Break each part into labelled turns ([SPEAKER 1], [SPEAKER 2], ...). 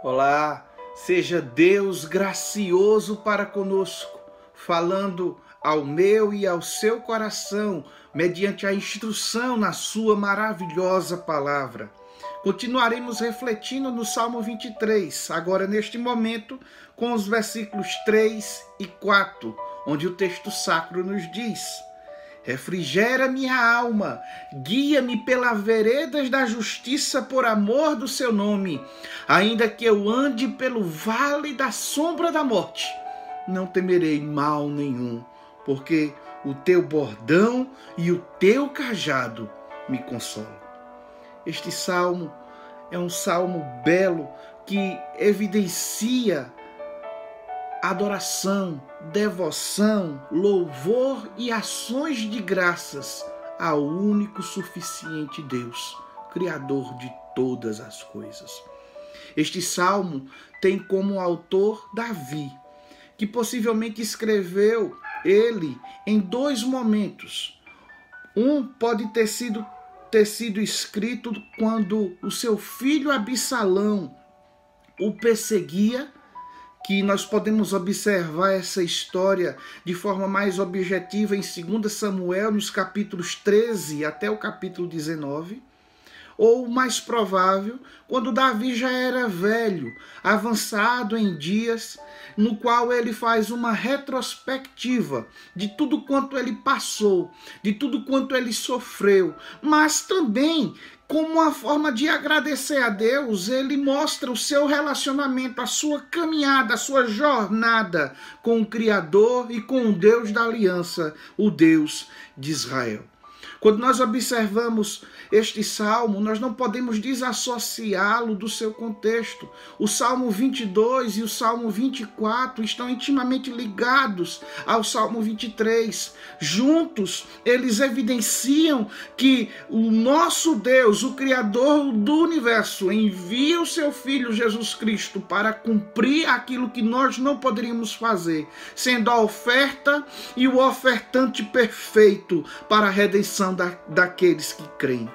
[SPEAKER 1] Olá, seja Deus gracioso para conosco, falando ao meu e ao seu coração, mediante a instrução na sua maravilhosa palavra. Continuaremos refletindo no Salmo 23, agora neste momento, com os versículos 3 e 4, onde o texto sacro nos diz: Refrigera minha alma, guia-me pelas veredas da justiça por amor do seu nome. Ainda que eu ande pelo vale da sombra da morte, não temerei mal nenhum, porque o teu bordão e o teu cajado me consolam. Este salmo é um salmo belo que evidencia adoração, devoção, louvor e ações de graças ao único suficiente Deus, Criador de todas as coisas. Este salmo tem como autor Davi, que possivelmente escreveu ele em dois momentos. Um pode ter sido ter sido escrito quando o seu filho Absalão o perseguia que nós podemos observar essa história de forma mais objetiva em 2 Samuel, nos capítulos 13 até o capítulo 19. Ou mais provável, quando Davi já era velho, avançado em dias, no qual ele faz uma retrospectiva de tudo quanto ele passou, de tudo quanto ele sofreu, mas também como uma forma de agradecer a Deus, ele mostra o seu relacionamento, a sua caminhada, a sua jornada com o Criador e com o Deus da aliança, o Deus de Israel. Quando nós observamos este salmo, nós não podemos desassociá-lo do seu contexto. O salmo 22 e o salmo 24 estão intimamente ligados ao salmo 23. Juntos, eles evidenciam que o nosso Deus, o Criador do universo, envia o seu Filho Jesus Cristo para cumprir aquilo que nós não poderíamos fazer, sendo a oferta e o ofertante perfeito para a redenção coração da, daqueles que creem.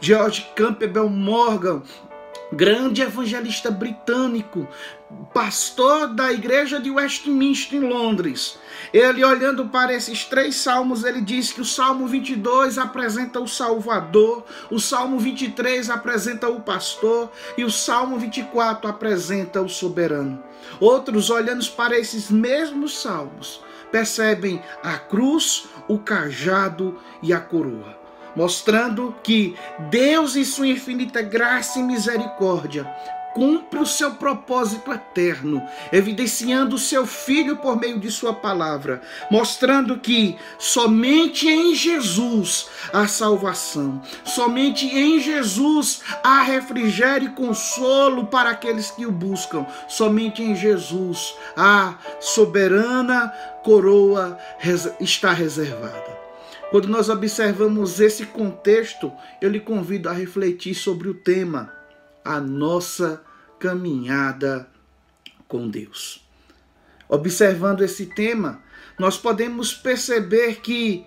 [SPEAKER 1] George Campbell Morgan, grande evangelista britânico, pastor da igreja de Westminster em Londres. Ele olhando para esses três salmos, ele diz que o Salmo 22 apresenta o Salvador, o Salmo 23 apresenta o pastor e o Salmo 24 apresenta o soberano. Outros olhando para esses mesmos salmos, percebem a cruz, o cajado e a coroa, mostrando que Deus, em sua infinita graça e misericórdia, cumpre o seu propósito eterno, evidenciando o seu Filho por meio de Sua palavra, mostrando que somente em Jesus há salvação, somente em Jesus há refrigério e consolo para aqueles que o buscam, somente em Jesus a soberana coroa está reservada. Quando nós observamos esse contexto, eu lhe convido a refletir sobre o tema, a nossa caminhada com Deus. Observando esse tema, nós podemos perceber que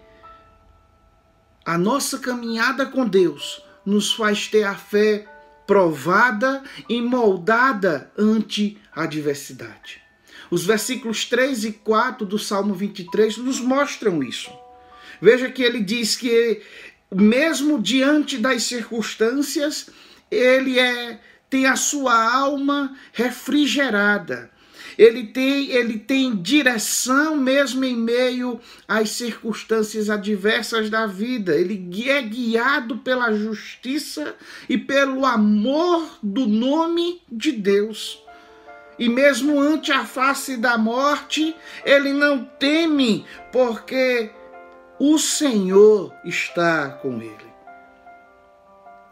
[SPEAKER 1] a nossa caminhada com Deus nos faz ter a fé provada e moldada ante a adversidade. Os versículos 3 e 4 do Salmo 23 nos mostram isso. Veja que ele diz que, mesmo diante das circunstâncias, ele é tem a sua alma refrigerada. Ele tem, ele tem direção mesmo em meio às circunstâncias adversas da vida. Ele é guiado pela justiça e pelo amor do nome de Deus. E mesmo ante a face da morte, ele não teme, porque o Senhor está com ele.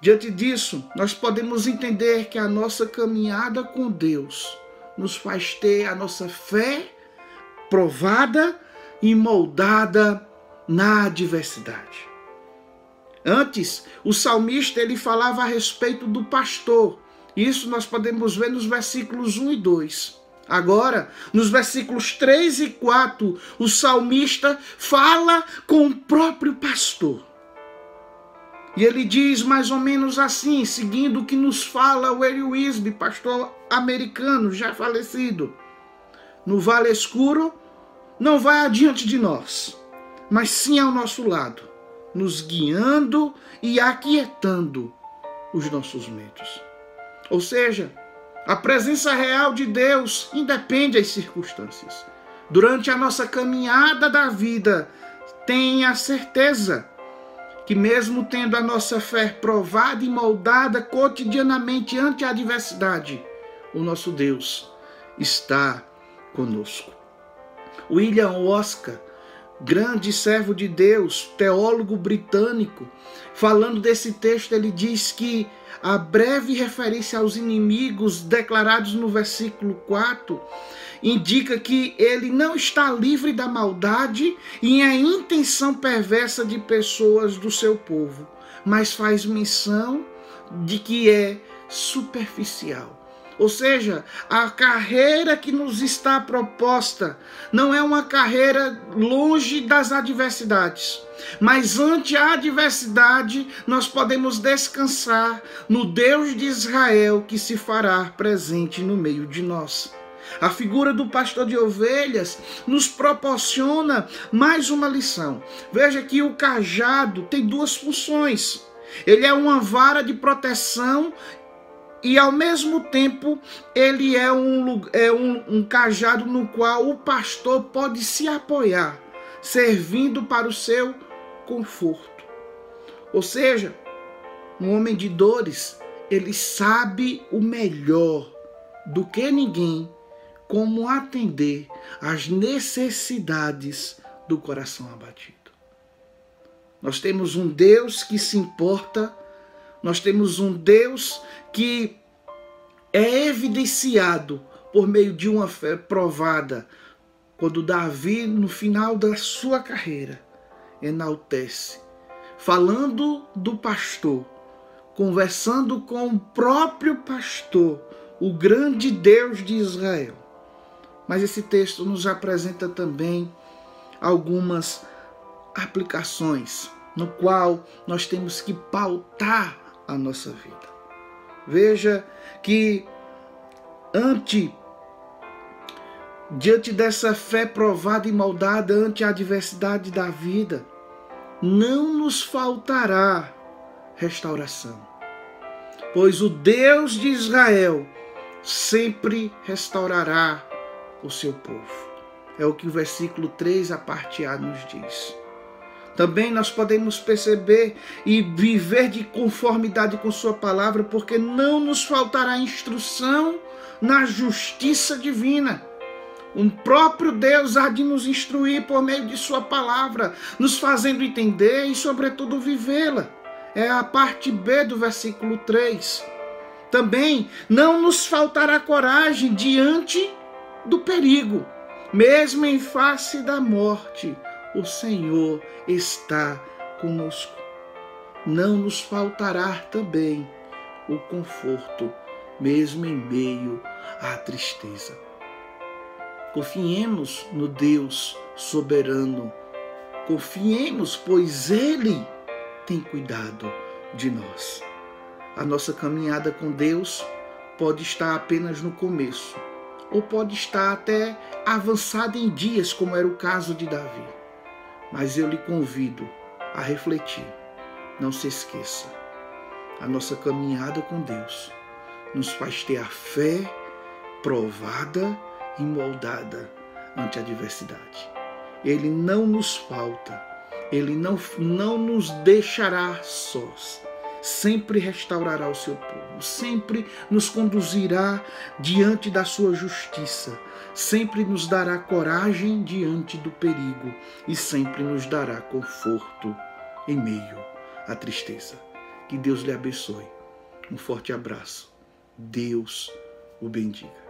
[SPEAKER 1] Diante disso, nós podemos entender que a nossa caminhada com Deus nos faz ter a nossa fé provada e moldada na adversidade. Antes, o salmista ele falava a respeito do pastor. Isso nós podemos ver nos versículos 1 e 2. Agora, nos versículos 3 e 4, o salmista fala com o próprio pastor. E ele diz mais ou menos assim, seguindo o que nos fala o Eli Wisby, pastor americano já falecido. No vale escuro, não vai adiante de nós, mas sim ao nosso lado, nos guiando e aquietando os nossos medos. Ou seja, a presença real de Deus independe das circunstâncias. Durante a nossa caminhada da vida, tenha certeza que, mesmo tendo a nossa fé provada e moldada cotidianamente ante a adversidade, o nosso Deus está conosco. William Oscar, grande servo de Deus, teólogo britânico, falando desse texto, ele diz que a breve referência aos inimigos declarados no versículo 4 indica que ele não está livre da maldade e a intenção perversa de pessoas do seu povo, mas faz menção de que é superficial. Ou seja, a carreira que nos está proposta não é uma carreira longe das adversidades, mas ante a adversidade nós podemos descansar no Deus de Israel que se fará presente no meio de nós. A figura do pastor de ovelhas nos proporciona mais uma lição. Veja que o cajado tem duas funções. Ele é uma vara de proteção e ao mesmo tempo ele é um, é um, um cajado no qual o pastor pode se apoiar, servindo para o seu conforto. Ou seja, um homem de dores, ele sabe o melhor do que ninguém como atender às necessidades do coração abatido. Nós temos um Deus que se importa nós temos um Deus que é evidenciado por meio de uma fé provada, quando Davi, no final da sua carreira, enaltece, falando do pastor, conversando com o próprio pastor, o grande Deus de Israel. Mas esse texto nos apresenta também algumas aplicações no qual nós temos que pautar a nossa vida. Veja que ante diante dessa fé provada e moldada ante a adversidade da vida, não nos faltará restauração. Pois o Deus de Israel sempre restaurará o seu povo. É o que o versículo 3, a parte A, nos diz. Também nós podemos perceber e viver de conformidade com Sua palavra, porque não nos faltará instrução na justiça divina. O próprio Deus há de nos instruir por meio de Sua palavra, nos fazendo entender e, sobretudo, vivê-la. É a parte B do versículo 3. Também não nos faltará coragem diante do perigo, mesmo em face da morte o Senhor está conosco. Não nos faltará também o conforto, mesmo em meio à tristeza. Confiemos no Deus soberano. Confiemos, pois Ele tem cuidado de nós. A nossa caminhada com Deus pode estar apenas no começo, ou pode estar até avançada em dias, como era o caso de Davi. Mas eu lhe convido a refletir. Não se esqueça. A nossa caminhada com Deus nos faz ter a fé provada e moldada ante a adversidade. Ele não nos falta, ele não, não nos deixará sós sempre restaurará o seu povo, sempre nos conduzirá diante da sua justiça, sempre nos dará coragem diante do perigo e sempre nos dará conforto em meio à tristeza. Que Deus lhe abençoe. Um forte abraço. Deus o bendiga.